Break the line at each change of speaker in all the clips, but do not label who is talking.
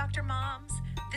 Dr. Moms.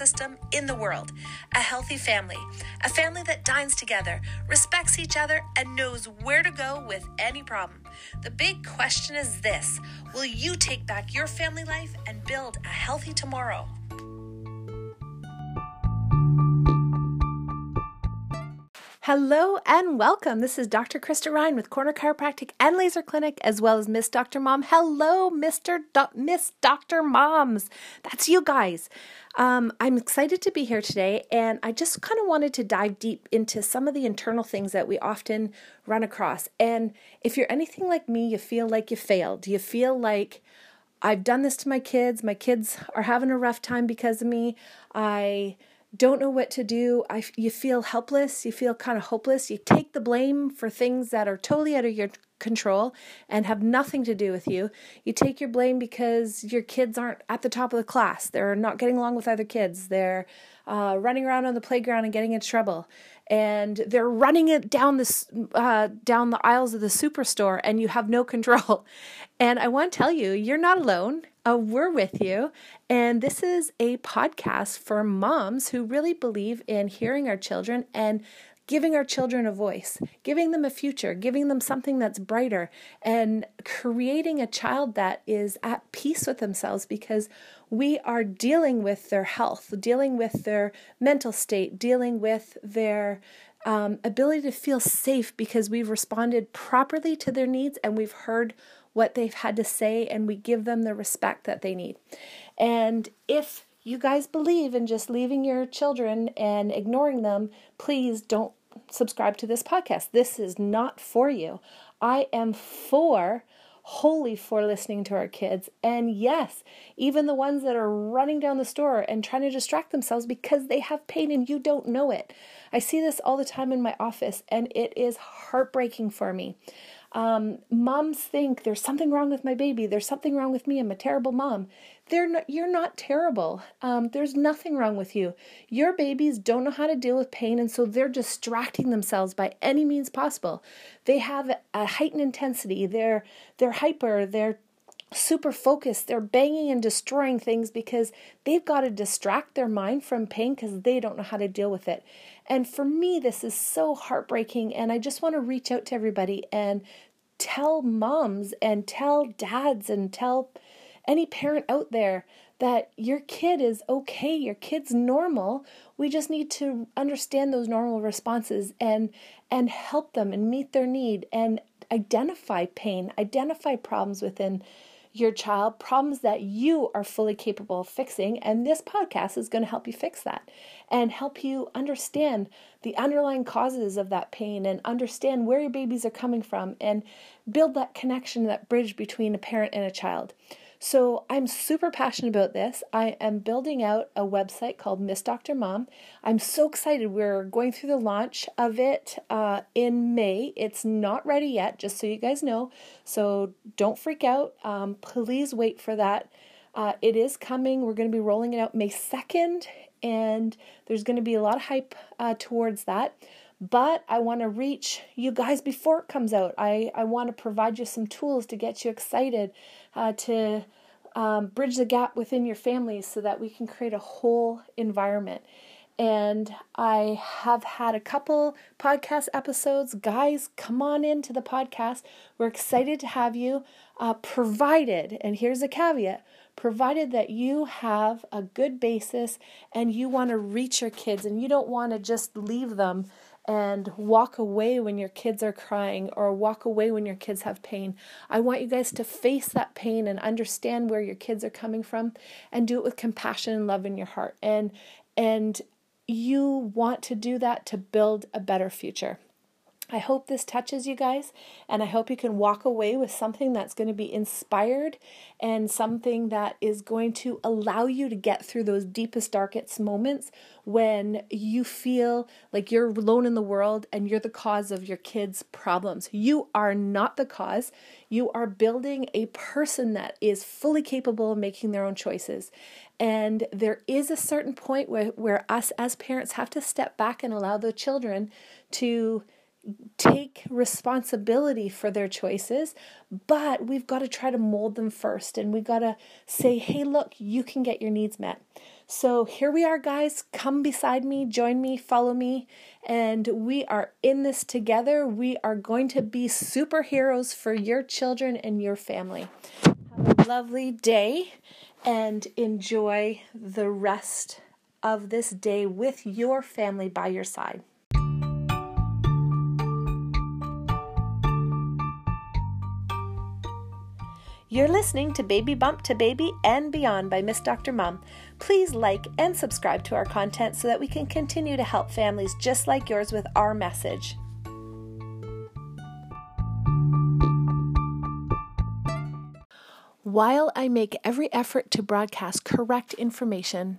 system in the world. A healthy family, a family that dines together, respects each other, and knows where to go with any problem. The big question is this Will you take back your family life and build a healthy tomorrow? Hello and welcome. This is Dr. Krista Ryan with Corner Chiropractic and Laser Clinic, as well as Miss Dr. Mom. Hello, Mr. Do- Miss Dr. Moms. That's you guys. Um, I'm excited to be here today, and I just kind of wanted to dive deep into some of the internal things that we often run across. And if you're anything like me, you feel like you failed. You feel like I've done this to my kids. My kids are having a rough time because of me. I don't know what to do. I, you feel helpless. You feel kind of hopeless. You take the blame for things that are totally out of your control and have nothing to do with you. You take your blame because your kids aren't at the top of the class. They're not getting along with other kids. They're uh, running around on the playground and getting in trouble. And they're running it down this uh, down the aisles of the superstore, and you have no control. And I want to tell you, you're not alone. Uh, we're with you. And this is a podcast for moms who really believe in hearing our children and giving our children a voice, giving them a future, giving them something that's brighter, and creating a child that is at peace with themselves because we are dealing with their health, dealing with their mental state, dealing with their um, ability to feel safe because we've responded properly to their needs and we've heard what they've had to say and we give them the respect that they need. And if you guys believe in just leaving your children and ignoring them, please don't subscribe to this podcast. This is not for you. I am for wholly for listening to our kids. And yes, even the ones that are running down the store and trying to distract themselves because they have pain and you don't know it. I see this all the time in my office and it is heartbreaking for me. Um, moms think there's something wrong with my baby. There's something wrong with me. I'm a terrible mom. Not, you're not terrible. Um, there's nothing wrong with you. Your babies don't know how to deal with pain, and so they're distracting themselves by any means possible. They have a heightened intensity. They're they're hyper. They're super focused. They're banging and destroying things because they've got to distract their mind from pain because they don't know how to deal with it. And for me, this is so heartbreaking. And I just want to reach out to everybody and tell moms and tell dads and tell any parent out there that your kid is okay, your kid's normal. We just need to understand those normal responses and and help them and meet their need and identify pain, identify problems within your child, problems that you are fully capable of fixing. And this podcast is going to help you fix that and help you understand the underlying causes of that pain and understand where your babies are coming from and build that connection, that bridge between a parent and a child. So I'm super passionate about this. I am building out a website called Miss Dr. Mom. I'm so excited. We're going through the launch of it uh, in May. It's not ready yet, just so you guys know. So don't freak out. Um, please wait for that. Uh, it is coming. We're going to be rolling it out May 2nd, and there's going to be a lot of hype uh, towards that but I want to reach you guys before it comes out. I, I want to provide you some tools to get you excited, uh, to um, bridge the gap within your families so that we can create a whole environment. And I have had a couple podcast episodes. Guys, come on into the podcast. We're excited to have you, uh, provided, and here's a caveat provided that you have a good basis and you want to reach your kids and you don't want to just leave them and walk away when your kids are crying or walk away when your kids have pain. I want you guys to face that pain and understand where your kids are coming from and do it with compassion and love in your heart. And and you want to do that to build a better future. I hope this touches you guys, and I hope you can walk away with something that's going to be inspired and something that is going to allow you to get through those deepest, darkest moments when you feel like you're alone in the world and you're the cause of your kids' problems. You are not the cause. You are building a person that is fully capable of making their own choices. And there is a certain point where, where us as parents have to step back and allow the children to take responsibility for their choices, but we've got to try to mold them first. And we've got to say, hey, look, you can get your needs met. So here we are, guys. Come beside me, join me, follow me, and we are in this together. We are going to be superheroes for your children and your family. Have a lovely day and enjoy the rest of this day with your family by your side. You're listening to Baby Bump to Baby and Beyond by Miss Dr. Mom. Please like and subscribe to our content so that we can continue to help families just like yours with our message. While I make every effort to broadcast correct information,